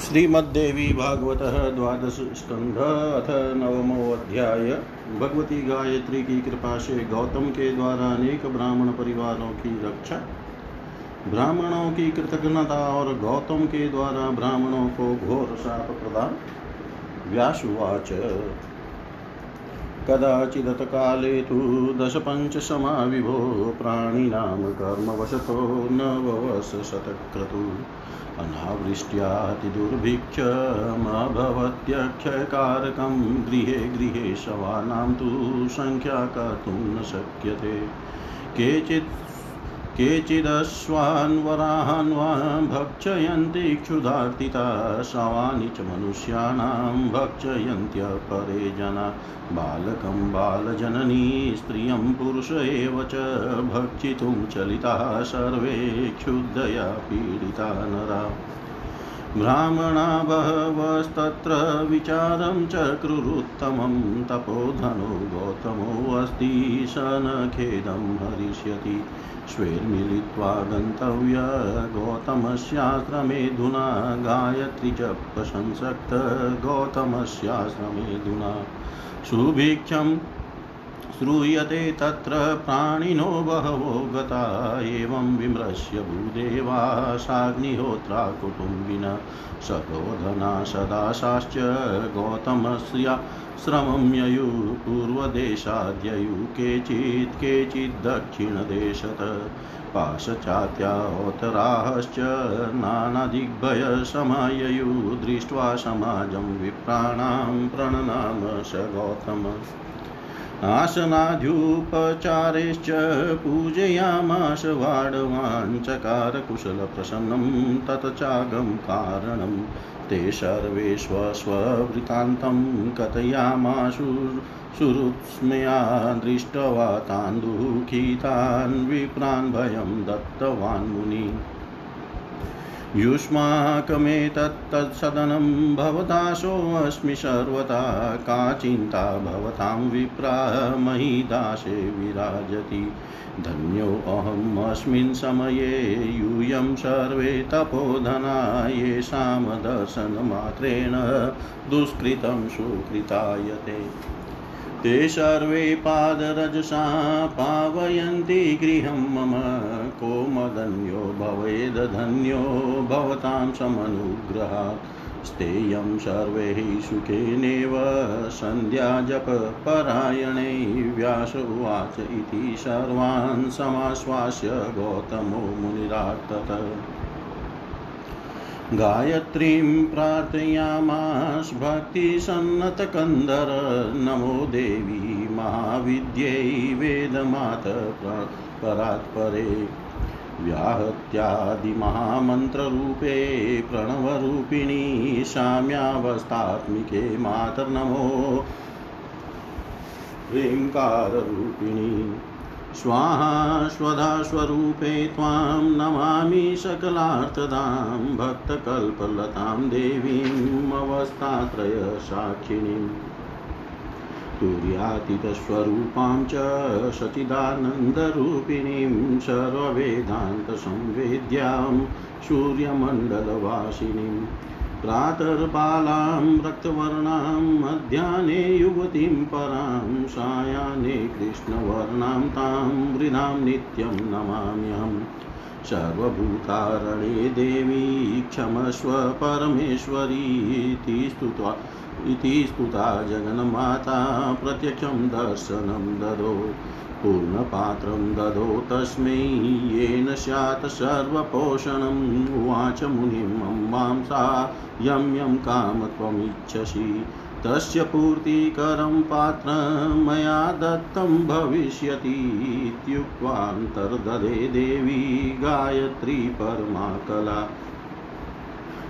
श्रीमद्देवी भागवत द्वादश स्कंध अथ नवमोध्याय भगवती गायत्री की कृपा से गौतम के द्वारा अनेक ब्राह्मण परिवारों की रक्षा, ब्राह्मणों की कृतज्ञता और गौतम के द्वारा ब्राह्मणों को घोर साप प्रदान। व्यासुवाच। कदाचिदतकाले तु दशपञ्चसमा विभो प्राणिनां कर्मवशतो न ववस शतक्रतु अनावृष्ट्यातिदुर्भिक्षमभवत्यख्यकारकं गृहे गृहे शवानां तु सङ्ख्या कर्तुं न शक्यते। केचित् केचिदश्वान् वा भक्षयन्ति क्षुधार्तिता शवानि च मनुष्याणां भक्षयन्त्यपरे जना। बालकं बालजननी, स्त्रियं पुरुष एव च भक्षितुं चलिताः सर्वे क्षुद्धया पीडिता नरा। ब्राह्मणा बहवस्तत्र विचारं चक्रुरुत्तमं तपोधनो गौतमोऽस्ति स न खेदं हरिष्यति। स्वेर्मिलित्वा गन्तव्य गौतमस्याश्रमेऽधुना गायत्री च प्रशंसक्त गौतमस्याश्रमेऽधुना सुभिक्षं श्रूयते तत्र प्राणिनो बहवो गता, एवं विमृश्य भूदेवा साग्निहोत्रा कुटुम्बिन सरोधना सदाशाश्च गौतमस्य श्रमं ययुः पूर्वदेशाद्ययुः केचित् केचिद्दक्षिणदेशत पाशचात्यावतराश्च नानादिग्भयसमाययुः दृष्ट्वा समाजं विप्राणां प्रणनाम स गौतम। आसनाद्युपचारेश्च पूजयामास वाडवाञ्चकार कुशलप्रसन्नं तत कारणं ते सर्वे स्वस्ववृत्तान्तं कथयामाशु सुरुत्स्मया दृष्ट्वा तान् दुःखितान् विप्रान् भयं दत्तवान् मुनिः। युष्माकमेतत्तत्सदनं भवदासोऽस्मि सर्वथा, का चिन्ता भवतां विप्रा महिदासे विराजति। धन्योऽहमस्मिन् समये यूयं सर्वे तपोधना येषां दर्शनमात्रेण दुष्कृतं सुकृतायते। ते सर्वे पादरजसा पावयन्ति गृहं मम को मदन्यो भवेदधन्यो भवतां समनुग्रहात् स्तेयं सर्वैः सुखेनेव सन्ध्याजपपरायणे व्यास उवाच इति सर्वान् समाश्वास्य गौतमो मुनिरात्तत। गायत्रीं प्रार्थयामास भक्तिसन्नतकन्दर नमो देवी महाविद्यै वेदमात परात्परे। व्याहत्यादिमहामन्त्ररूपे प्रणवरूपिणी साम्यावस्थात्मिके मातर्नमो। ह्रीङ्काररूपिणी स्वाहा स्वधा स्वरूपे त्वां नमामि सकलार्थदां भक्तकल्पलतां देवीमवस्थात्रयसाक्षिणीं तुर्यातीतस्वरूपां च सचिदानन्दरूपिणीं सर्ववेदान्तसंवेद्यां सूर्यमण्डलवासिनीम्। प्रातर्बालां रक्तवर्णां, मध्याह्ने युवतीं परां, सायाह्ने कृष्णवर्णां तां, वृणां नित्यं नमाम्यहम् सर्वभूतारणे देवी क्षमस्व परमेश्वरीति स्तुत्वा इति स्तुता जगन्माता प्रत्यक्षं दर्शनं ददो, पूर्णपात्रं ददो तस्मै येन स्यात् सर्वपोषणम् उवाच मुनिम् अम्बां यं यं काम त्वमिच्छसि। तस्य पूर्तिकरं पात्रं मया दत्तं भविष्यति इत्युक्त्वान्तर्ददे देवी गायत्री परमा कला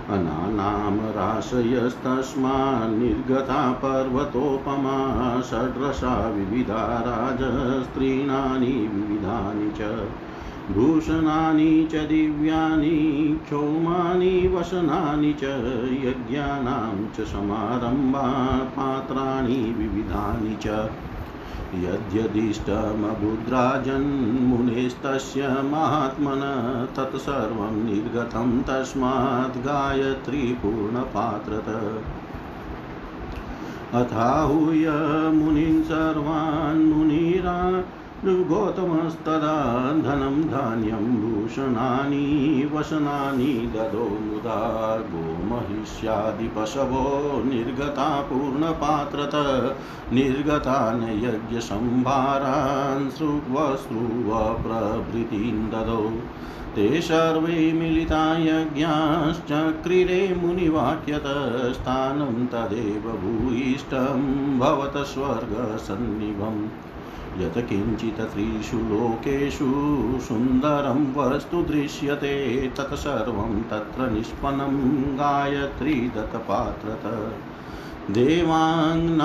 अनानां राशयस्तस्मान्निर्गता पर्वतोपमा षड्रसा विविधा राजस्त्रीणानि, विविधानि च भूषणानि च, दिव्यानि, क्षौमानि, वसनानि च, यज्ञानां च समारम्भा पात्राणि विविधानि च। यद्यदिष्टमबुद्राजन्मुनेस्तस्य महात्मन तत्सर्वं निर्गतं तस्मात् गायत्रीपूर्णपात्रत। अथाहूय मुनीन् सर्वान् मुनिरा गौतमस्तदा धनं धान्यं भूषणानि वसनानि ददो मुदा गोमहिष्यादिपशवो निर्गता पूर्णपात्रत निर्गतान् यज्ञसंभारान् श्रुवश्रुवप्रभृतीन् ददौ। ते सर्वे मिलिता यज्ञाश्चक्रिरे मुनिवाक्यतस्थानं तदेव भूयिष्ठं भवत स्वर्गसन्निभम् यत् किञ्चित् त्रिषु लोकेषु सुन्दरं वस्तु दृश्यते तत्सर्वं तत्र निष्पन्नं गायत्री दत्तपात्रत देवाङ्नाशमादारा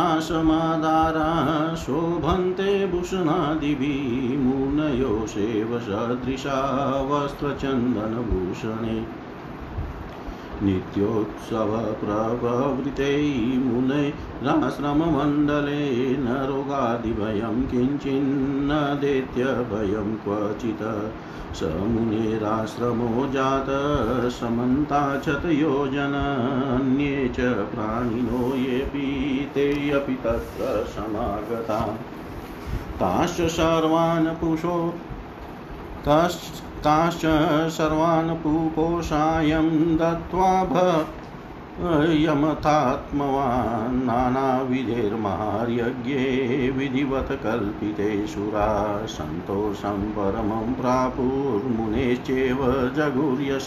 शोभन्ते भूषणादिभिः मुनयो सेव सदृशा वस्त्रचन्दनभूषणे नित्योत्सवप्रवृते मुनैराश्रममण्डले न रोगादिभयं किञ्चिन्न दैत्यभयं क्वचित्। स मुनेराश्रमो जात समन्ताक्षतयोजन अन्ये च प्राणिनो येऽपि तेऽपि तत्र समागता ताश्च सर्वान् पुषो ताश्च सर्वान् पुपोषायं दत्त्वा यमथात्मवान् नानाविधैर्महार्यज्ञे विधिवत् कल्पिते सुरा सन्तोषं परमं प्रापुर्मुनेश्चेव जगुर्यश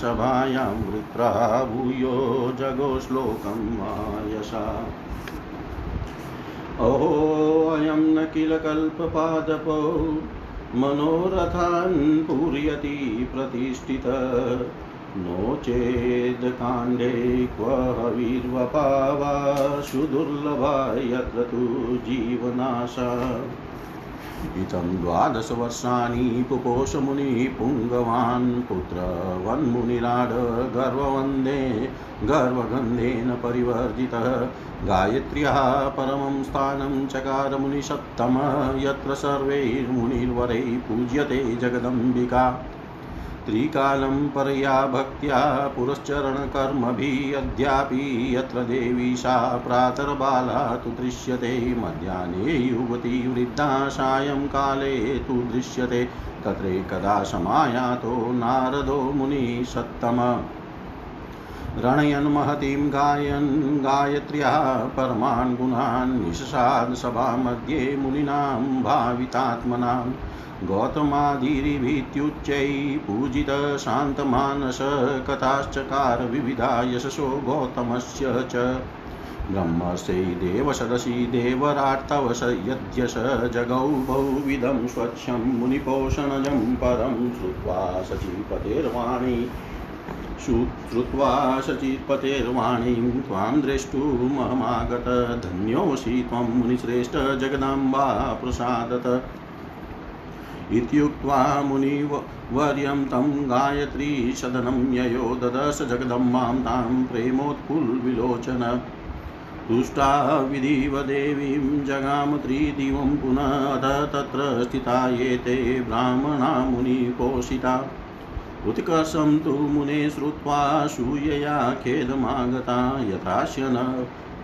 सभायां वृत्रा भूयो जगो श्लोकं मायसा अहोऽयं न किल कल्पपादपौ मनोरथान् पूरयति प्रतिष्ठित। नो चेद्काण्डे क्व हविर्वपा वा सुदुर्लभा यत्र तु जीवनाशा। इतं द्वादशवर्षाणि पुपोषमुनिः पुङ्गवान् पुत्रवन्मुनिराड गर्ववन्दे गर्वगन्धेन परिवर्जितः। गायत्र्याः परमं स्थानं चकारमुनिषत्तमः, यत्र सर्वैर्मुनिर्वरैः पूज्यते जगदम्बिका। त्रिकालं परया भक्त्या पुरश्चरणकर्मभिः अद्यापि यत्र देवी सा प्रातर्बाला तु दृश्यते। मध्याह्ने युवती वृद्धा सायंकाले तु दृश्यते। तत्रैकदा समायातो नारदो मुनिः सत्तम। रणयन् महतीं गायन् गायत्र्याः परमान् गुणान् निशसाद सभामध्ये मुनीनां भावितात्मनाम्। गौतमादिरिभीत्युच्चैः पूजितशान्तमानस कथाश्चकार विविधा यशसो गौतमस्य च। ब्रह्मस्यै देवसदसि देवराट्तवस यद्यश जगौ बहुविधं स्वच्छं मुनिपोषणजं परं श्रुत्वा सचिपतेर्वाणी। श्रुत्वा सचित्पतेर्वाणीं त्वां द्रष्टुमहमागत धन्योऽसि त्वं मुनिश्रेष्ठ जगदाम्बा प्रसादत इत्युक्त्वा मुनिवर्यं तं गायत्री सदनं ययो ददश जगदम्बां तां प्रेमोत्फुल्विलोचन तुष्टा विधिव जगाम त्रिदिवं पुनः तत्र स्थिता ये ते ब्राह्मणा मुनिपोषिता उत्कर्षं तु मुने श्रुत्वा सूयया खेदमागता यथास्य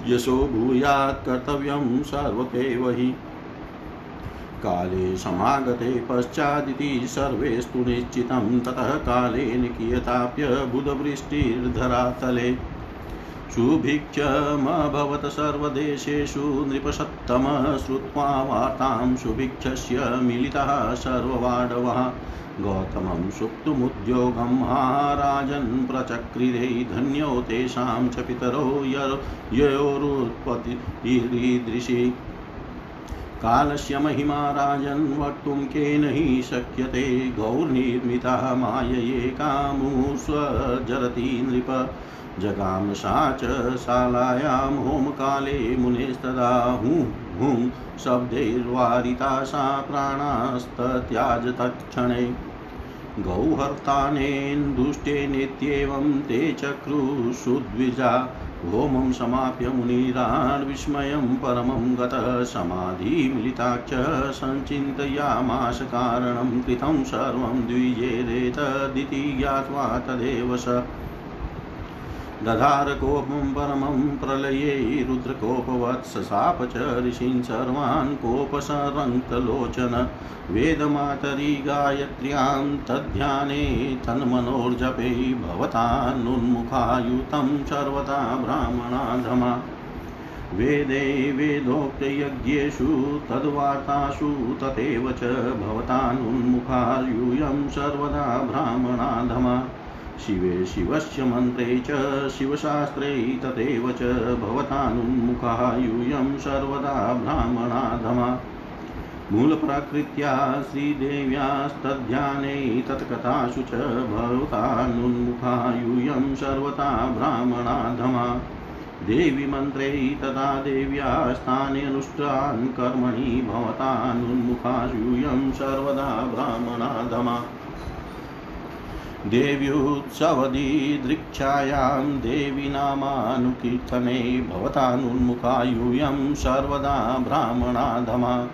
यशो भूयात् कर्तव्यं सर्वकेव हि काले समागते पश्चादिति सर्वेस्तु निश्चितं, ततः कालेन कियताप्यबुधवृष्टिर्धरातले सुभिक्षमभवत् सर्वदेशेषु नृपसत्तम श्रुत्वा वार्तां सुभिक्षस्य मिलितः सर्ववाडवः। गौतमं सुप्तुमुद्योगं महाराजन् प्रचक्रिरे, धन्यो तेषां च पितरो ययोरुत्पत्तिरीदृशी कालस्य महिमा राजन् वक्तुं केन हि शक्यते गौर्निर्मिता मायये कामुष्वजरति नृप। जगाम सा च शालायां होमकाले मुनेस्तदा हुं हुं शब्दैर्वारिता सा प्राणास्तत्याज तत्क्षणे गौहर्तानेन्दुष्टेनेत्येवं ते चक्रुषुद्विजा होमं समाप्य मुनिरान् विस्मयं परमं गतः समाधिमिलिताक्ष सञ्चिन्तयामाश कारणं कृतं सर्वं द्विजेदेतदिति ज्ञात्वा तदेव स दधारकोपं परमं प्रलये रुद्रकोपवत्ससाप च ऋषीन् सर्वान् कोपसरङ्कलोचन वेदमातरी गायत्र्यां तद्ध्याने तन्मनोर्जपे भवतानुन्मुखायुतं सर्वदा ब्राह्मणाधमा। वेदे वेदोक्तयज्ञेषु तद्वार्तासु तथैव च भवतानुन्मुखा सर्वदा ब्राह्मणाधमा। शिवे शिवस्य मन्त्रे च, शिवशास्त्रे तथैव च, भवतानुन्मुखा यूयं सर्वदा ब्राह्मणाधमा। मूलप्राकृत्या श्रीदेव्यास्तद्ध्याने तत्कथासु च, भवतानुन्मुखा यूयं सर्वदा ब्राह्मणाधमा। देवी मन्त्रे तदा देव्या स्थाने अनुष्ठान् कर्मणि, भवतानुन्मुखा यूयं सर्वदा ब्राह्मणाधमा। देव्युत्सवदीदृक्षायां देवीनामानुकीर्तने भवतानुन्मुखा यूयं सर्वदा ब्राह्मणाधमा।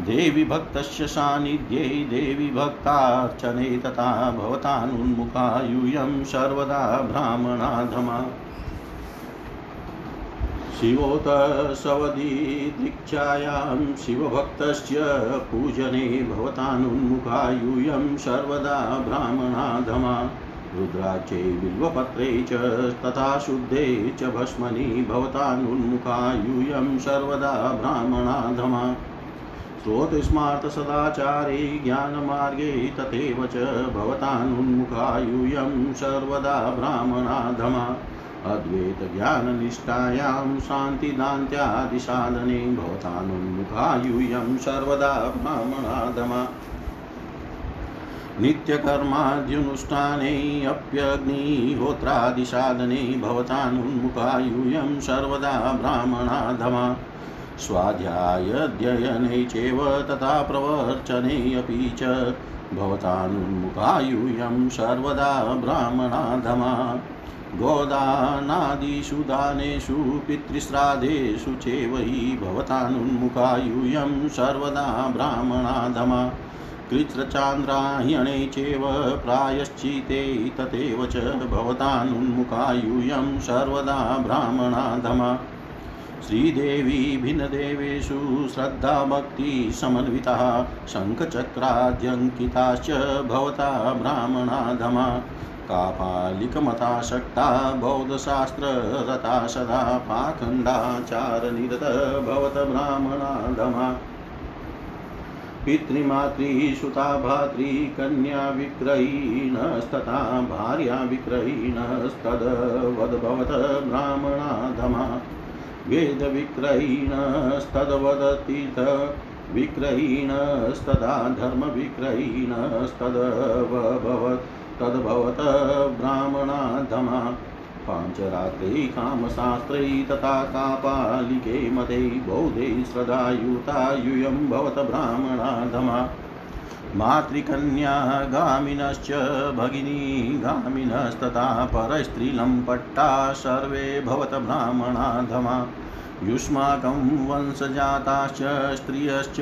देवीभक्तस्य सान्निध्ये देवी तथा भवतानुन्मुखा यूयं सर्वदा ब्राह्मणाधमा। शिवोतसवदीदीक्षायां शिवभक्तस्य पूजने भवतानुन्मुखा यूयं सर्वदा ब्राह्मणाधमा। रुद्राक्षे बिल्वपत्रे च तथा शुद्धे च भस्मनि भवतानुन्मुखा यूयं सर्वदा ब्राह्मणाधमा। श्रोतस्मार्तसदाचारे ज्ञानमार्गे तथैव च भवतानुन्मुखा यूयं सर्वदा ब्राह्मणाधमा। अद्वैतज्ञाननिष्ठायां शान्तिदान्त्यादिसाधने भवतानुन्मुखा यूयं सर्वदा ब्राह्मणाधमा नित्यकर्माद्युनुष्ठाने अप्यग्निहोत्रादिसाधने भवतानुन्मुखा यूयं सर्वदा ब्राह्मणाधमा स्वाध्यायाध्ययने चैव तथा प्रवर्चने अपि च भवतानुन्मुखा यूयं सर्वदा ब्राह्मणाधमा गोदानादिषु दानेषु, पितृश्राद्धेषु चैव हि भवतानुन्मुखा यूयं सर्वदा ब्राह्मणाधमा कृच्छ्रचान्द्राह्यणे चैव प्रायश्चिते तथैव च भवतानुन्मुखा यूयं सर्वदा ब्राह्मणाधमा श्रीदेवी भिन्नदेवेषु श्रद्धाभक्तिसमन्विताः शङ्खचक्राद्यङ्किताश्च भवता ब्राह्मणाधमा कापालिकमताशक्ता बौद्धशास्त्ररता सदा पाखण्डाचारनिरत भवत ब्राह्मणाधमा पितृमातृसुता भातृकन्या विक्रयीणस्तथा भार्या विक्रयीणस्तद्वद्भवत ब्राह्मणाधमा वेदविक्रयीणस्तद्वदतीर्थ विक्रयीणस्तदा धर्मविक्रयीणस्तद्वभवत् तद्भवत ब्राह्मणाधमा पाञ्चरात्रै कामशास्त्रै तथा कापालिके मते बौद्धै श्रद्धायुता यूयं भवत ब्राह्मणाधमा मातृकन्या गामिनश्च, भगिनी गामिनस्तथा परस्त्रीलम्पट्टा सर्वे भवत ब्राह्मणाधमा युष्माकं वंशजाताश्च, स्त्रियश्च,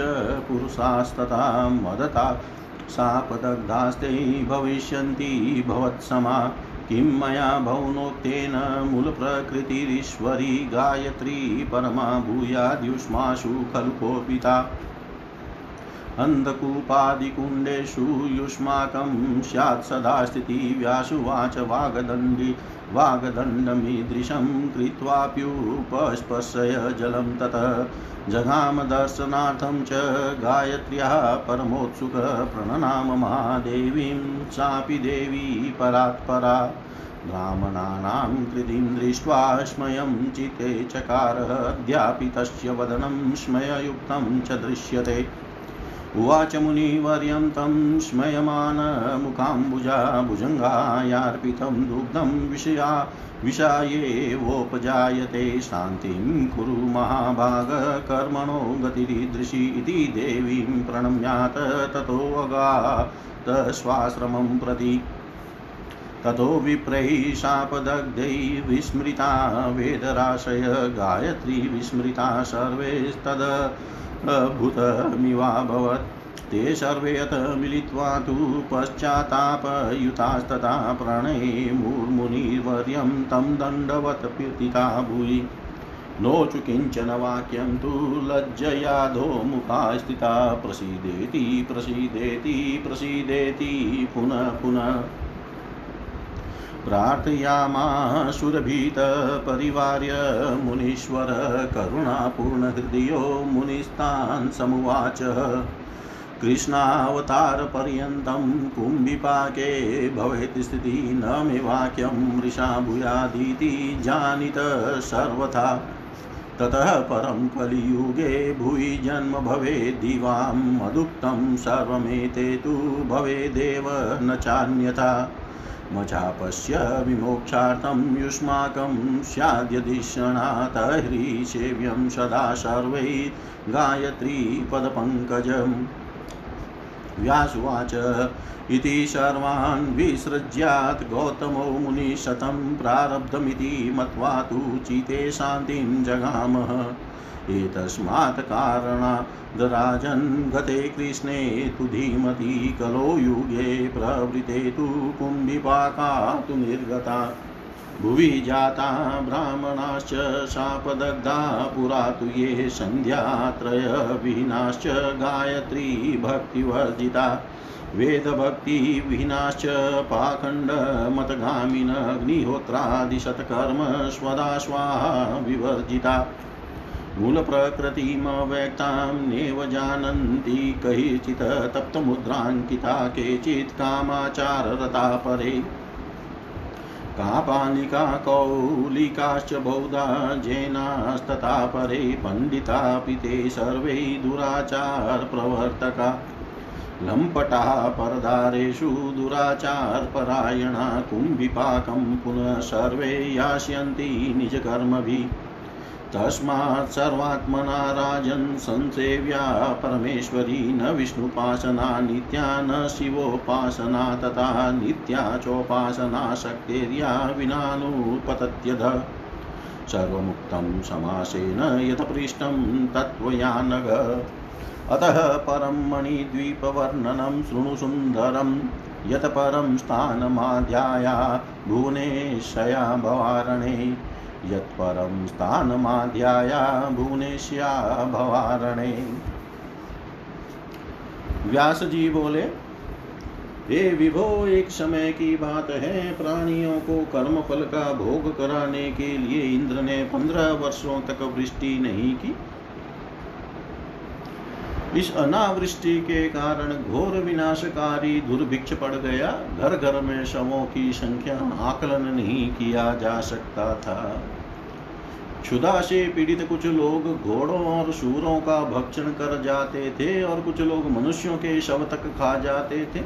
पुरुषास्तथा मदता। शापदग्धास्ते भविष्यन्ति भवत्समा। किं मया भवनोक्तेन मूलप्रकृतिरीश्वरी गायत्री परमा भूयाद्युष्माशु खलु कोपिता। अन्धकूपादिकुण्डेषु युष्माकं स्यात् सदा स्थितिव्यासुवाच वागदण्डि। वागदण्डमीदृशं कृत्वाप्युपस्पशय जलं ततः। जगामदर्शनार्थं च गायत्र्याः परमोत्सुकप्रणनाम महादेवीं सापि देवी परात्परा। ब्राह्मणानां कृतिं दृष्ट्वा स्मयं चिते चकार अद्यापि तस्य वदनं स्मययुक्तं च दृश्यते। उवाच मुनिवर्यं तं स्मयमानमुखाम्बुजा भुजङ्गायार्पितं दुग्धं विषया विषायेवोपजायते शान्तिं कुरु महाभागकर्मणो गतिरीदृशी इति देवीं प्रणम्यात प्रति। ततो विप्रैः विस्मृता वेदराशय गायत्री विस्मृता सर्वेस्तदभूतमिवाभवत् ते सर्वे अथ मिलित्वा तु पश्चात्तापयुतास्तथा प्रणयमुर्मुनिवर्यं तं दण्डवत् पीर्तिता भूयि। नोचु किंचन वाक्यं तु लज्जयाधो मुखा स्थिता। प्रसीदेति प्रसीदेति प्रसीदेति, पुनः पुनः। प्रार्थयामासुरभीतपरिवार्य मुनीश्वर करुणापूर्णहृदयो मुनिस्तान् समुवाच। कृष्णावतारपर्यन्तं कुम्भिपाके भवेत् स्थितिः न मे वाक्यं मृषा भूयादिति जानीत सर्वथा। ततः परं कलियुगे भुवि जन्म भवेद्दिवां मदुक्तं सर्वमेते तु भवेदेव न चान्यथा। मचापश्य विमोक्षार्थं युष्माकं स्याद्यधिषणा तर्हि सेव्यं सदा सर्वै गायत्रीपदपङ्कजम् व्यासुवाच, इति सर्वान् विसृज्यात् गौतमो मुनिशतं प्रारब्धमिति मत्वा तु चिते शान्तिं जगामः। एतस्मात् कारणाद् गते कृष्णे तु धीमति कलो युगे प्रवृते तु कुम्भिपाका तु निर्गता। भुवि जाता ब्राह्मणाश्च शापदग्धा पुरा तु ये सन्ध्यात्रयविहीनाश्च गायत्री भक्तिवर्जिता। वेदभक्तिविहीनाश्च पाखण्डमतगामिन अग्निहोत्रादिशतकर्म स्वदा विवर्जिता। मूलप्रकृतिमव्यक्तां नेव जानन्ति कैचित् तप्तमुद्राङ्किता केचित् कामाचाररता परे। कापालिका कौलिकाश्च बौधा जैनास्तथा परे पण्डितापि ते सर्वे दुराचारप्रवर्तका। लम्पटाः परदारेषु दुराचारपरायणा, कुम्भिपाकं पुनः सर्वे यास्यन्ति निजकर्मभिः। तस्मात् सर्वात्मना राजन् संसेव्या परमेश्वरी न विष्णुपासना, नित्या न शिवोपासना, तथा नित्या चोपासना शक्तिर्या विनानुपतत्यध। सर्वमुक्तं समासेन यथपृष्टं तत्त्वयानग। अतः परं मणिद्वीपवर्णनं शृणु सुन्दरं यत् परं स्थानमाध्याया भुवनेशया भवारणे। यत्परं स्थानमाध्याया भुवनेश्या भवारणे। व्यास जी बोले, हे विभो, एक समय की बात है। प्राणियों को कर्म फल का भोग कराने के लिए इंद्र ने पंद्रह वर्षों तक वृष्टि नहीं की। इस अनावृष्टि के कारण घोर विनाशकारी दुर्भिक्ष पड़ गया। घर घर में शवों की संख्या आकलन नहीं किया जा सकता था। क्षुधा से पीड़ित कुछ लोग घोड़ों और सूरों का भक्षण कर जाते थे और कुछ लोग मनुष्यों के शव तक खा जाते थे।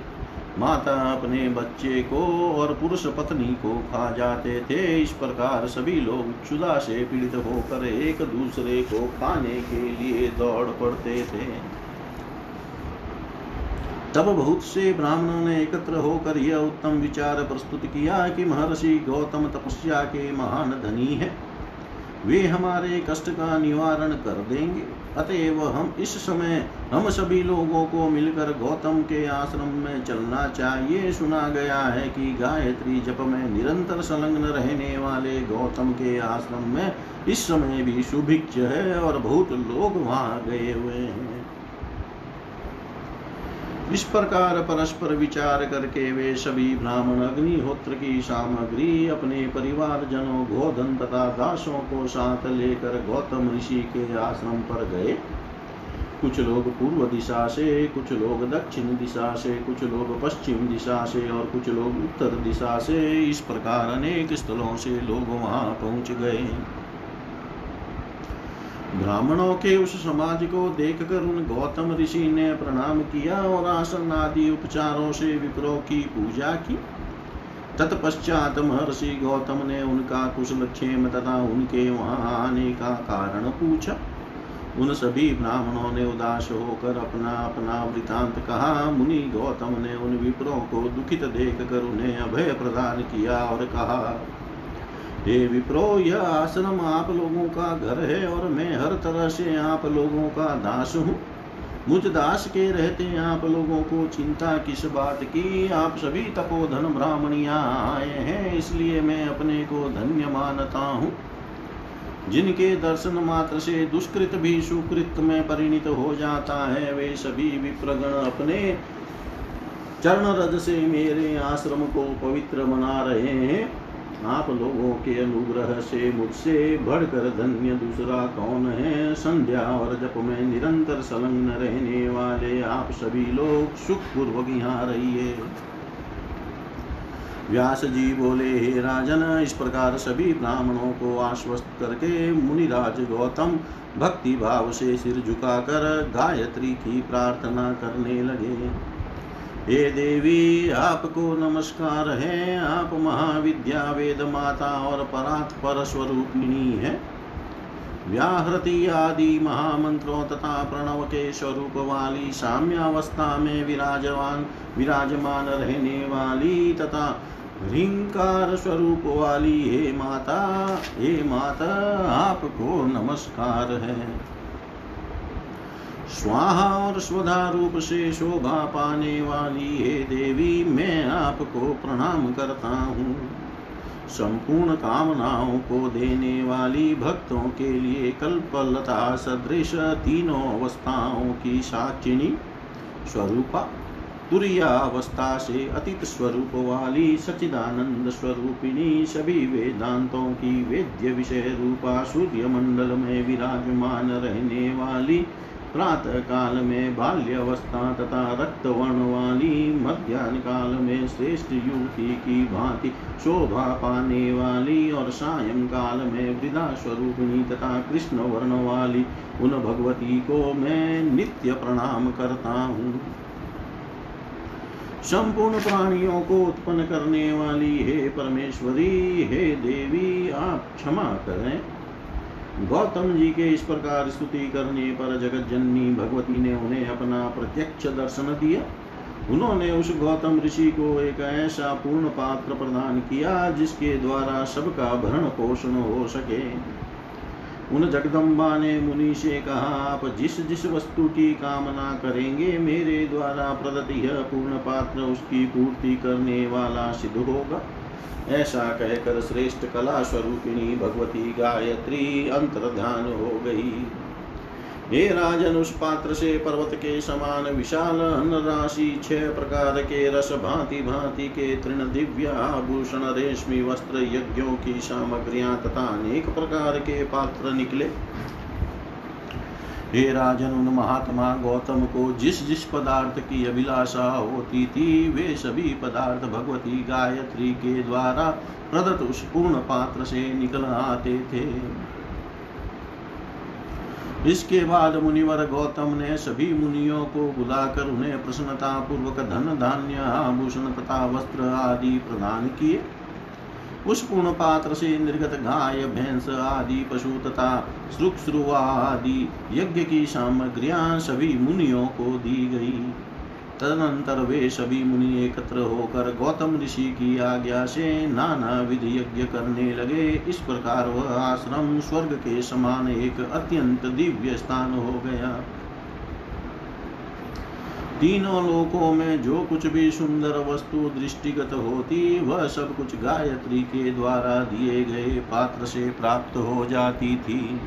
माता अपने बच्चे को और पुरुष पत्नी को खा जाते थे। इस प्रकार सभी लोग क्षुधा से पीड़ित होकर एक दूसरे को खाने के लिए दौड़ पड़ते थे। तब बहुत से ब्राह्मणों ने एकत्र होकर यह उत्तम विचार प्रस्तुत किया कि महर्षि गौतम तपस्या के महान धनी है। वे हमारे कष्ट का निवारण कर देंगे। अतएव हम इस समय हम सभी लोगों को मिलकर गौतम के आश्रम में चलना चाहिए। सुना गया है कि गायत्री जप में निरंतर संलग्न रहने वाले गौतम के आश्रम में इस समय भी सुभिक्ष है और बहुत लोग वहाँ गए हुए हैं। इस प्रकार परस्पर विचार करके वे सभी ब्राह्मण अग्निहोत्र की सामग्री अपने परिवार जनों गोधन तथा दासों को साथ लेकर गौतम ऋषि के आश्रम पर गए। कुछ लोग पूर्व दिशा से, कुछ लोग दक्षिण दिशा से, कुछ लोग पश्चिम दिशा से और कुछ लोग उत्तर दिशा से, इस प्रकार अनेक स्थलों से लोग वहाँ पहुँच गए। ब्राह्मणों के उस समाज को देखकर उन गौतम ऋषि ने प्रणाम किया और आसन आदि उपचारों से विप्रो की पूजा की। तत्पश्चात महर्षि गौतम ने उनका कुशल क्षेम तथा उनके वहाँ आने का कारण पूछा। उन सभी ब्राह्मणों ने उदास होकर अपना अपना वृतांत कहा। मुनि गौतम ने उन विप्रों को दुखित देख कर उन्हें अभय प्रदान किया और कहा हे विप्रो, यह आश्रम आप लोगों का घर है और मैं हर तरह से आप लोगों का दास हूँ। मुझ दास के रहते आप लोगों को चिंता किस बात की? आप सभी तपोधन ब्राह्मणिया आए हैं, इसलिए मैं अपने को धन्य मानता हूँ। जिनके दर्शन मात्र से दुष्कृत भी सुकृत में परिणित हो जाता है, वे सभी विप्रगण अपने चरण रज से मेरे आश्रम को पवित्र बना रहे हैं। आप लोगों के अनुग्रह से मुझसे बढ़कर धन्य दूसरा कौन है? संध्या और जप में निरंतर संलग्न रहने वाले आप सभी लोग सुख पूर्वक यहाँ रहिए। व्यास जी बोले, हे राजन, इस प्रकार सभी ब्राह्मणों को आश्वस्त करके मुनिराज गौतम भक्ति भाव से सिर झुकाकर गायत्री की प्रार्थना करने लगे। हे देवी, आपको नमस्कार है। आप महाविद्या वेद माता और परात्पर स्वरूपिणी है। व्याहृति आदि महामंत्रों तथा प्रणव के स्वरूप वाली साम्यावस्था में विराजमान विराजमान रहने वाली तथा ह्रींकार स्वरूप वाली हे माता हे माता, आपको नमस्कार है। स्वाहा और स्वधा रूप से शोभा पाने वाली हे देवी, मैं आपको प्रणाम करता हूँ। संपूर्ण कामनाओं को देने वाली भक्तों के लिए कल्पलता सदृश तीनों अवस्थाओं की साक्षिणी स्वरूपा तुरिया अवस्था से अतीत स्वरूप वाली सचिदानंद स्वरूपिणी सभी वेदांतों की वेद्य विषय रूपा सूर्य मंडल में विराजमान रहने वाली प्रातः काल में बाल्यावस्था तथा रक्त वर्ण वाली मध्यान्ह काल में श्रेष्ठ युवती की भांति शोभा पाने वाली और सायं काल में वृदा स्वरूपिणी तथा कृष्ण वर्ण वाली उन भगवती को मैं नित्य प्रणाम करता हूँ। संपूर्ण प्राणियों को उत्पन्न करने वाली हे परमेश्वरी, हे देवी, आप क्षमा करें। गौतम जी के इस प्रकार स्तुति करने पर जगत जननी भगवती ने उन्हें अपना प्रत्यक्ष दर्शन दिया। उन्होंने उस गौतम ऋषि को एक ऐसा पूर्ण पात्र प्रदान किया जिसके द्वारा सबका भरण पोषण हो सके। उन जगदम्बा ने मुनि से कहा, आप जिस जिस वस्तु की कामना करेंगे, मेरे द्वारा प्रदत्त यह पूर्ण पात्र उसकी पूर्ति करने वाला सिद्ध होगा। ऐसा कहकर श्रेष्ठ कला स्वरूपिणी भगवती गायत्री अंतर ध्यान हो गई। हे राजन, उस पात्र से पर्वत के समान विशाल अन्न राशि छह प्रकार के रस भांति भांति के तृण दिव्य आभूषण, रेशमी वस्त्र, यज्ञों की सामग्रियाँ तथा अनेक प्रकार के पात्र निकले। हे राजन, उन महात्मा गौतम को जिस जिस पदार्थ की अभिलाषा होती थी, वे सभी पदार्थ भगवती गायत्री के द्वारा प्रदत्त उस पूर्ण पात्र से निकल आते थे। इसके बाद मुनिवर गौतम ने सभी मुनियों को बुलाकर उन्हें प्रसन्नता पूर्वक धन, धान्य, आभूषण, तथा वस्त्र आदि प्रदान किए। उस पूर्ण पात्र से निर्गत गाय, भैंस आदि पशु तथा श्रुक्श्रुवा आदि यज्ञ की सामग्रियाँ सभी मुनियों को दी गई। तदनंतर वे सभी मुनि एकत्र होकर गौतम ऋषि की आज्ञा से नाना विधि यज्ञ करने लगे। इस प्रकार वह आश्रम स्वर्ग के समान एक अत्यंत दिव्य स्थान हो गया। तीनों लोकों में जो कुछ भी सुंदर वस्तु दृष्टिगत होती, वह सब कुछ गायत्री के द्वारा दिए गए पात्र से प्राप्त हो जाती थी।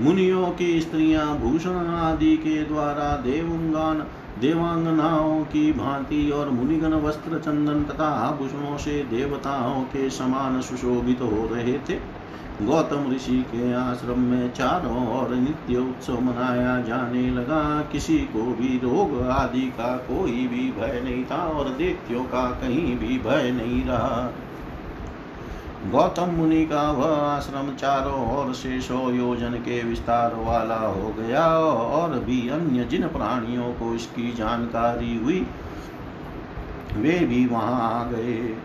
मुनियों की स्त्रियाँ भूषण आदि के द्वारा देवंगान, देवांगनाओं की भांति और मुनिगण वस्त्र चंदन तथा आभूषणों से देवताओं के समान सुशोभित तो हो रहे थे। गौतम ऋषि के आश्रम में चारों ओर नित्य उत्सव मनाया जाने लगा। किसी को भी रोग आदि का कोई भी भय नहीं था और दैत्यों का कहीं भी भय नहीं रहा। गौतम मुनि का वह आश्रम चारों ओर से योजन के विस्तार वाला हो गया और भी अन्य जिन प्राणियों को इसकी जानकारी हुई, वे भी वहाँ आ गए।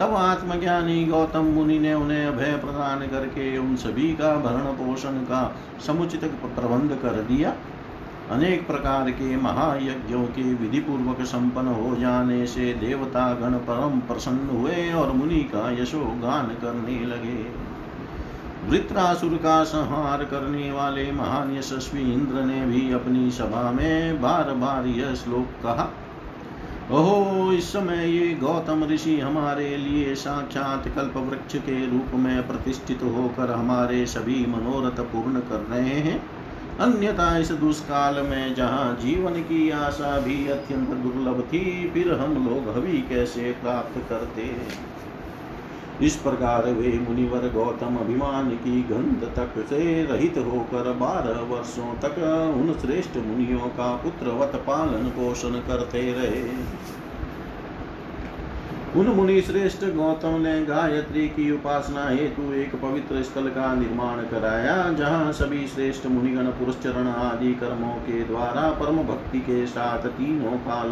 तब आत्मज्ञानी गौतम मुनि ने उन्हें अभय प्रदान करके उन सभी का भरण पोषण का समुचित प्रबंध कर दिया। अनेक प्रकार के महायज्ञों के विधि पूर्वक संपन्न हो जाने से देवता गण परम प्रसन्न हुए और मुनि का यशो गान करने लगे। वृत्रासुर का संहार करने वाले महान यशस्वी इंद्र ने भी अपनी सभा में बार बार यह श्लोक कहा। ओहो, इस समय ये गौतम ऋषि हमारे लिए साक्षात कल्प वृक्ष के रूप में प्रतिष्ठित होकर हमारे सभी मनोरथ पूर्ण कर रहे हैं। अन्यथा इस दुष्काल में जहाँ जीवन की आशा भी अत्यंत दुर्लभ थी, फिर हम लोग हवि कैसे प्राप्त करते इस प्रकार वे मुनिवर गौतम अभिमान की गंध तक से रहित होकर बारह वर्षों तक उन श्रेष्ठ मुनियों का पुत्रवत पालन पोषण करते रहे। उन मुनि श्रेष्ठ गौतम ने गायत्री की उपासना हेतु एक पवित्र स्थल का निर्माण कराया, जहाँ सभी श्रेष्ठ मुनिगण पुरस्चरण आदि कर्मों के द्वारा परम भक्ति के साथ तीनों काल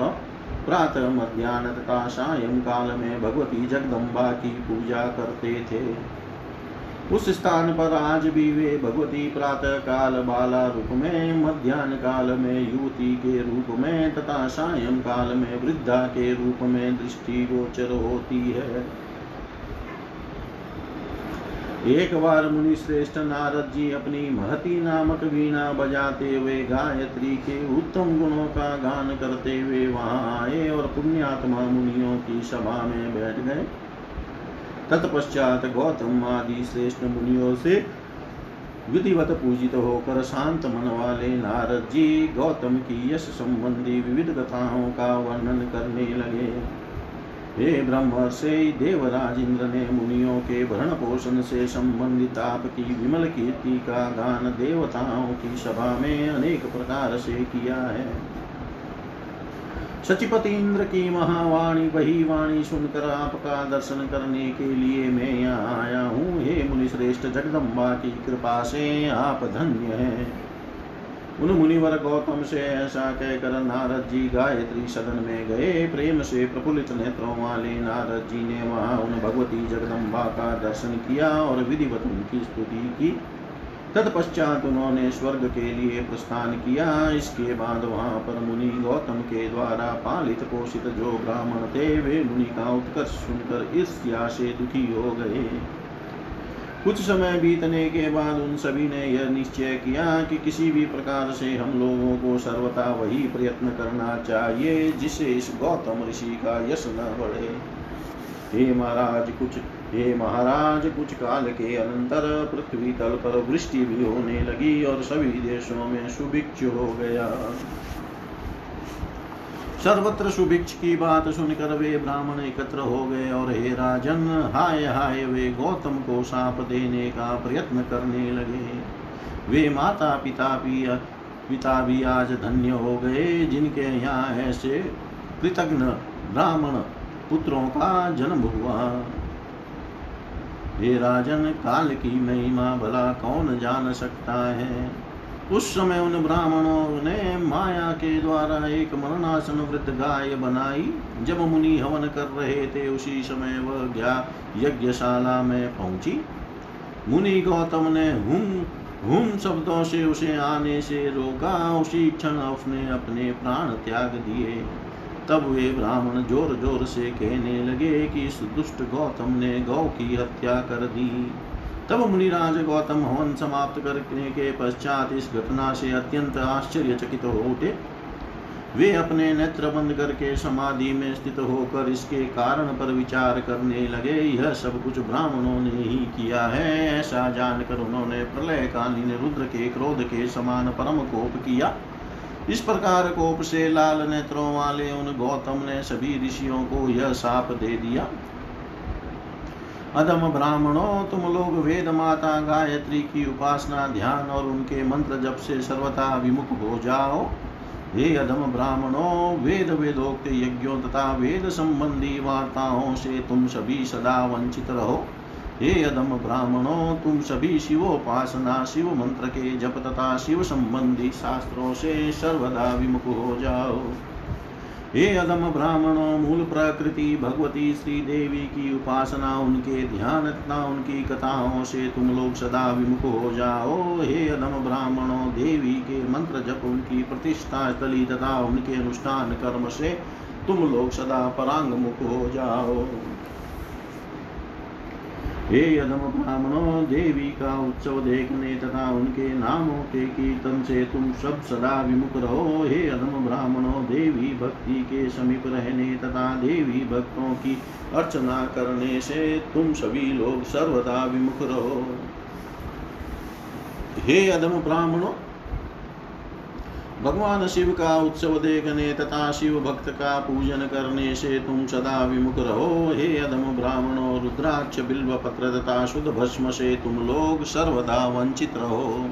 प्रातः मध्यान्ह तथा सायं काल में भगवती जगदम्बा की पूजा करते थे। उस स्थान पर आज भी वे भगवती प्रातः काल बाला रूप में मध्यान्ह काल में युवती के रूप में तथा सायं काल में वृद्धा के रूप में दृष्टि गोचर होती है। एक बार मुनि श्रेष्ठ नारद जी अपनी महती नामक वीणा बजाते हुए गायत्री के उत्तम गुणों का गान करते हुए वहाँ आए और पुण्यात्मा मुनियों की सभा में बैठ गए। तत्पश्चात गौतम आदि श्रेष्ठ मुनियों से विधिवत पूजित होकर शांत मन वाले नारद जी गौतम की यश संबंधी विविध कथाओं का वर्णन करने लगे। हे ब्रह्म से देवराज इंद्र ने मुनियों के भरण पोषण से संबंधित आपकी विमल कीर्ति का गान देवताओं की सभा में अनेक प्रकार से किया है। सचिपति इंद्र की महावाणी, वही वाणी सुनकर आपका दर्शन करने के लिए मैं यहाँ आया हूँ। हे मुनि श्रेष्ठ जगदम्बा की कृपा से आप धन्य हैं। उन मुनिवर गौतम से ऐसा कहकर नारद जी गायत्री सदन में गए। प्रेम से प्रफुल्लित नेत्रों वाले नारद जी ने वहाँ उन भगवती जगदम्बा का दर्शन किया और विधिवत उनकी स्तुति की। तत्पश्चात उन्होंने स्वर्ग के लिए प्रस्थान किया। इसके बाद वहाँ पर मुनि गौतम के द्वारा पालित पोषित जो ब्राह्मण थे, वे मुनि का उत्कर्ष सुनकर ईर्ष्या से दुखी हो गए। कुछ समय बीतने के बाद उन सभी ने यह निश्चय किया कि किसी भी प्रकार से हम लोगों को सर्वथा वही प्रयत्न करना चाहिए जिससे इस गौतम ऋषि का यश न बढ़े हे महाराज, कुछ हे महाराज, कुछ काल के अनंतर पृथ्वी तल पर वृष्टि भी होने लगी और सभी देशों में सुभिक्ष हो गया। सर्वत्र सुभिक्ष की बात सुनकर वे ब्राह्मण एकत्र हो गए और हे राजन, हाय हाय वे गौतम को साप देने का प्रयत्न करने लगे। वे माता पिता भी पिता भी आज धन्य हो गए, जिनके यहाँ ऐसे कृतज्ञ ब्राह्मण पुत्रों का जन्म हुआ। हे राजन, काल की महिमा भला कौन जान सकता है? उस समय उन ब्राह्मणों ने माया के द्वारा एक मरणासन वृद्ध गाय बनाई। जब मुनि हवन कर रहे थे, उसी समय वह गया यज्ञशाला में पहुँची। मुनि गौतम ने हुम हुम शब्दों से उसे आने से रोका। उसी क्षण अपने अपने प्राण त्याग दिए। तब वे ब्राह्मण ज़ोर ज़ोर से कहने लगे कि इस दुष्ट गौतम ने गौ की हत्या कर दी। तब मुनिराज गौतम हवन समाप्त करने के पश्चात इस घटना से अत्यंत आश्चर्यचकित हो उठे वे अपने नेत्र बंद करके समाधि में स्थित होकर इसके कारण पर विचार करने लगे, यह सब कुछ ब्राह्मणों ने ही किया है। ऐसा जानकर उन्होंने प्रलय कालीन रुद्र के क्रोध के समान परम कोप किया। इस प्रकार कोप से लाल नेत्रों वाले उन गौतम ने सभी ऋषियों को यह साप दे दिया। अदम ब्राह्मणों तुम लोग वेद माता गायत्री की उपासना, ध्यान और उनके मंत्र जब से सर्वथा विमुख हो जाओ। हे अदम ब्राह्मणों, वेद वेदोक्त यज्ञों तथा वेद संबंधी वार्ताओं से तुम सभी सदा वंचित रहो। हे अदम ब्राह्मणों, तुम सभी शिवोपासना शिव मंत्र के जप तथा शिव संबंधी शास्त्रों से सर्वदा विमुख हो जाओ। हे अदम ब्राह्मणों, मूल प्रकृति, भगवती श्री देवी की उपासना, उनके ध्यान तथा उनकी कथाओं से तुम लोग सदा विमुख हो जाओ। हे अदम ब्राह्मणों, देवी के मंत्र जप, उनकी प्रतिष्ठा स्थली तथा उनके अनुष्ठान कर्म से तुम लोग सदा परांग मुख हो जाओ। हे यदम ब्राह्मणों देवी का उत्सव देखने तथा उनके नामों के कीर्तन से तुम सब सदा विमुख रहो। हे अधम ब्राह्मणों देवी भक्ति के समीप रहने तथा देवी भक्तों की अर्चना करने से तुम सभी लोग सर्वदा विमुख रहो। हे अधम ब्राह्मणों भगवान शिव का उत्सव देखने तथा शिव भक्त का पूजन करने से तुम सदा विमुख रहो। हे अधम ब्राह्मणो रुद्राक्ष, बिल्व पत्र तथा शुद्ध भस्म से तुम लोग सर्वदा वंचित रहो।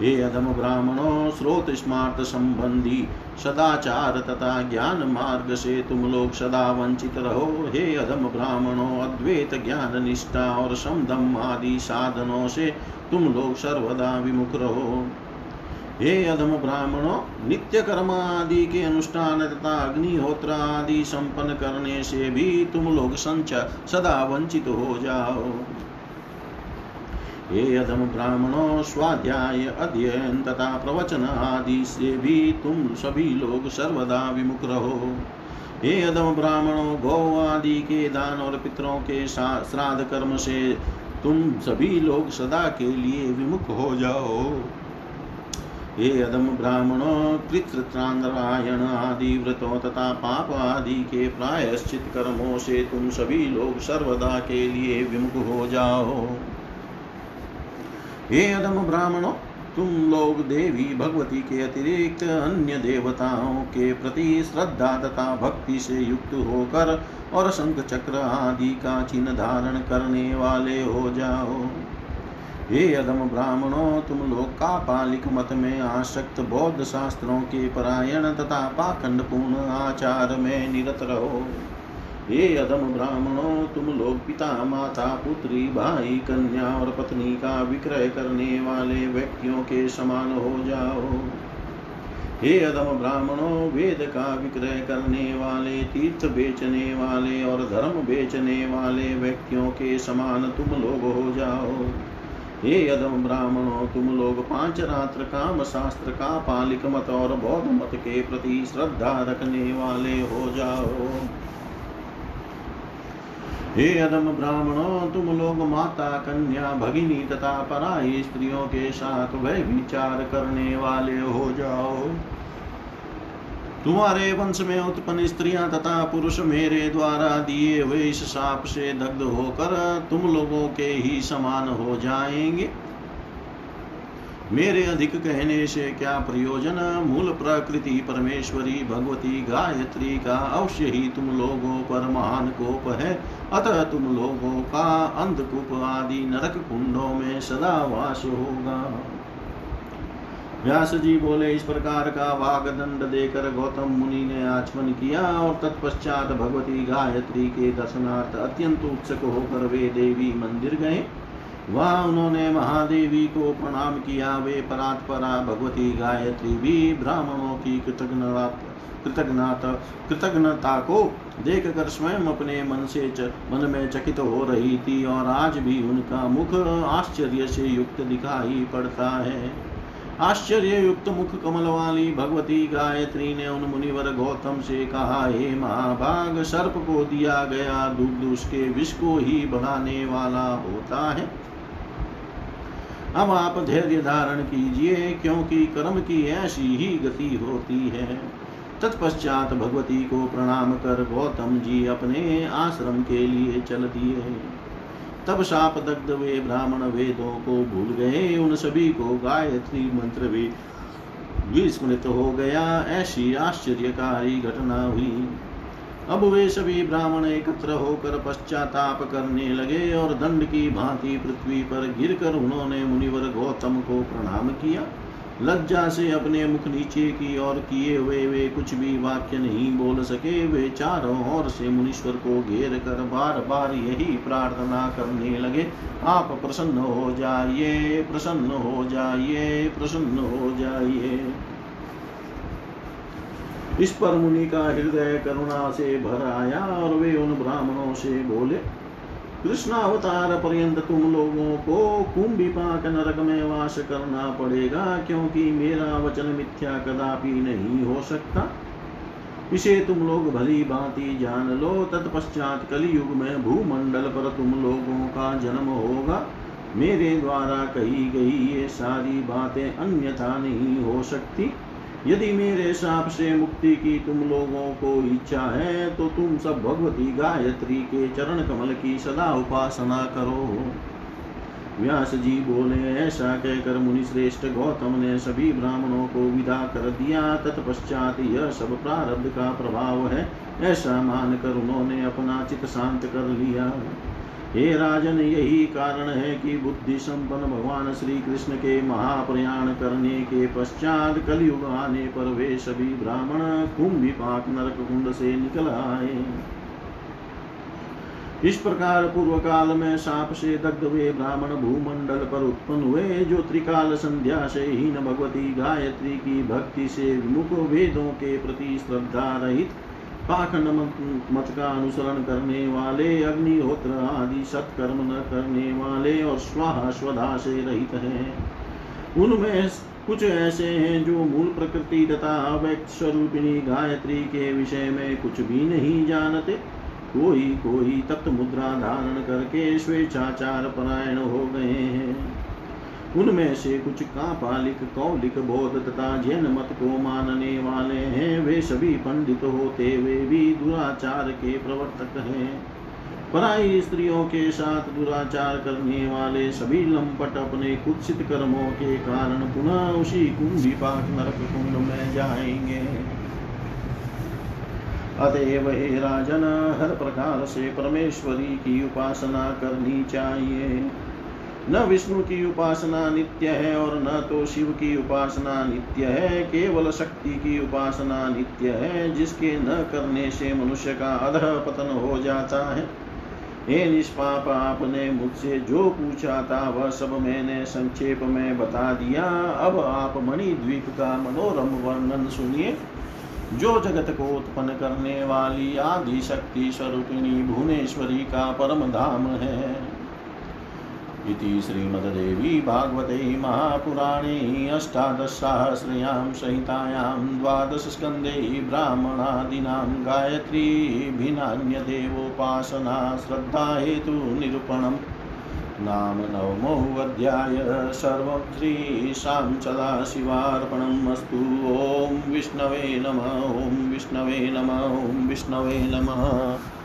हे अधम ब्राह्मणो, स्रोत स्मार्त संबंधी, सदाचार तथा ज्ञान मार्ग से तुम लोग सदा वंचित रहो। हे अधम ब्राह्मणो, अद्वैत ज्ञान निष्ठा और समदम आदि साधनों से तुम लोग सर्वदा विमुख रहो। हे अधम ब्राह्मणों, नित्य कर्म आदि के अनुष्ठान तथा अग्निहोत्र आदि संपन्न करने से भी तुम लोग संच सदा वंचित हो जाओ। हे अधम ब्राह्मणों, स्वाध्याय अध्ययन तथा प्रवचन आदि से भी तुम सभी लोग सर्वदा विमुख रहो। हे अधम ब्राह्मणों, गौ आदि के दान और पितरों के श्राद्ध कर्म से तुम सभी लोग सदा के लिए विमुख हो जाओ। हे अदम ब्राह्मणों कृत्रांतरायण आदि व्रतों तथा पाप आदि के प्रायश्चित कर्मों से तुम सभी लोग सर्वदा के लिए विमुख हो जाओ। हे अदम ब्राह्मणों, तुम लोग देवी भगवती के अतिरिक्त अन्य देवताओं के प्रति श्रद्धा तथा भक्ति से युक्त होकर और शंख चक्र आदि का चिन्ह धारण करने वाले हो जाओ। हे अदम ब्राह्मणों, तुम लोग का पालिक मत में आसक्त बौद्ध शास्त्रों के परायण तथा पाखंड पूर्ण आचार में निरत रहो। हे अदम ब्राह्मणों, तुम लोग पिता, माता, पुत्री, भाई, कन्या और पत्नी का विक्रय करने वाले व्यक्तियों के समान हो जाओ। हे अदम ब्राह्मणों, वेद का विक्रय करने वाले, तीर्थ बेचने वाले और धर्म बेचने वाले व्यक्तियों के समान तुम लोग हो जाओ। हे यदम ब्राह्मणों, तुम लोग पाँच रात्र काम शास्त्र का पालिक मत और बौद्ध मत के प्रति श्रद्धा रखने वाले हो जाओ। हे अदम ब्राह्मणों, तुम लोग माता, कन्या, भगिनी तथा पराई स्त्रियों के साथ वह विचार करने वाले हो जाओ। तुम्हारे वंश में उत्पन्न स्त्रियाँ तथा पुरुष मेरे द्वारा दिए हुए इस साप से दग्ध होकर तुम लोगों के ही समान हो जाएँगे। मेरे अधिक कहने से क्या प्रयोजन? मूल प्रकृति परमेश्वरी भगवती गायत्री का अवश्य ही तुम लोगों पर महान कोप है। अतः तुम लोगों का अंधकूप आदि नरक कुंडों में सदा वास होगा। व्यास जी बोले इस प्रकार का वाग दंड देकर गौतम मुनि ने आचमन किया और तत्पश्चात भगवती गायत्री के दर्शनार्थ अत्यंत उत्सुक होकर वे देवी मंदिर गए। वहाँ उन्होंने महादेवी को प्रणाम किया। वे परात्परा भगवती गायत्री भी ब्राह्मणों की कृतज्ञता कृतज्ञता कृतज्ञता को देख कर स्वयं अपने मन से च, मन में चकित हो रही थी और आज भी उनका मुख आश्चर्य से युक्त दिखाई पड़ता है। आश्चर्य युक्त मुख कमल वाली भगवती गायत्री ने उन मुनिवर गौतम से कहा, हे महाभाग, सर्प को दिया गया दुग्ध उसके विष को ही बढ़ाने वाला होता है। अब आप धैर्य धारण कीजिए, क्योंकि कर्म की ऐसी ही गति होती है। तत्पश्चात भगवती को प्रणाम कर गौतम जी अपने आश्रम के लिए चल दिए तब साप दग्ध वे ब्राह्मण वेदों को भूल गए। उन सभी को गायत्री मंत्र भी विस्मृत हो गया। ऐसी आश्चर्यकारी घटना हुई। अब वे सभी ब्राह्मण एकत्र होकर पश्चाताप करने लगे और दंड की भांति पृथ्वी पर गिरकर उन्होंने मुनिवर गौतम को प्रणाम किया। लज्जा से अपने मुख नीचे की ओर किए हुए वे कुछ भी वाक्य नहीं बोल सके। वे चारों ओर से मुनीश्वर को घेर कर बार बार यही प्रार्थना करने लगे। आप प्रसन्न हो जाइए, प्रसन्न हो जाइए, प्रसन्न हो जाइए। इस पर मुनि का हृदय करुणा से भर आया और वे उन ब्राह्मणों से बोले कृष्णावतार पर्यंत तुम लोगों को कुंभिपाक नरक में वास करना पड़ेगा, क्योंकि मेरा वचन मिथ्या कदापि नहीं हो सकता। इसे तुम लोग भली भांति जान लो, तत्पश्चात कलयुग में भूमंडल पर तुम लोगों का जन्म होगा। मेरे द्वारा कही गई ये सारी बातें अन्यथा नहीं हो सकती। यदि मेरे साप से मुक्ति की तुम लोगों को इच्छा है तो तुम सब भगवती गायत्री के चरण कमल की सदा उपासना करो। व्यास जी बोले, ऐसा कहकर मुनि श्रेष्ठ गौतम ने सभी ब्राह्मणों को विदा कर दिया। तत्पश्चात यह सब प्रारब्ध का प्रभाव है, ऐसा मानकर उन्होंने अपना चित शांत कर लिया। हे राजन, यही कारण है कि बुद्धि संपन्न भगवान श्री कृष्ण के महाप्रयाण करने के पश्चात कलयुग आने पर वे सभी ब्राह्मण कुंभिपाक नरक कुंड से निकल आए। इस प्रकार पूर्व काल में साप से दग्ध हुए ब्राह्मण भूमंडल पर उत्पन्न हुए, जो त्रिकाल संध्या से हीन भगवती गायत्री की भक्ति से मुख वेदों के प्रति श्रद्धा रहित पाखंड मत का अनुसरण करने वाले अग्निहोत्र आदि सत्कर्म न करने वाले और स्वाहा स्वधा से रहित हैं। उनमें कुछ ऐसे हैं जो मूल प्रकृति तथा अव्यक्त स्वरूपिणी गायत्री के विषय में कुछ भी नहीं जानते। कोई कोई तत्व मुद्रा धारण करके स्वेच्छाचार परायण हो गए हैं। उनमें से कुछ कापालिक कौलिक बोध तथा जैन मत को मानने वाले हैं, वे सभी पंडित होते वे भी दुराचार के प्रवर्तक हैं। पराई स्त्रियों के साथ दुराचार करने वाले सभी लंपट अपने कुत्सित कर्मों के कारण पुनः उसी कुंभी पाक नरक कुंड में जाएँगे। अतएव हे राजन, हर प्रकार से परमेश्वरी की उपासना करनी चाहिए। न विष्णु की उपासना नित्य है और न तो शिव की उपासना नित्य है, केवल शक्ति की उपासना नित्य है, जिसके न करने से मनुष्य का अध पतन हो जाता है। हे निष्पाप, आपने मुझसे जो पूछा था, वह सब मैंने संक्षेप में बता दिया। अब आप मणिद्वीप का मनोरम वर्णन सुनिए। जो जगत को उत्पन्न करने वाली आदि शक्ति स्वरूपिणी भुवनेश्वरी का परम धाम है। इति श्रीमद्देवी भागवते महापुराणे अष्टादशसहस्रयां संहितायां द्वादशस्कन्धे ब्राह्मणादीनां गायत्रीभिनान्यदेवोपासना श्रद्धाहेतुनिरूपणम्। नाम नवमोऽध्याय। सर्वं श्रीशां सदाशिवार्पणम् अस्तु। ॐ विष्णवे नम। ॐ विष्णवे नम। ॐ विष्णवे नमः।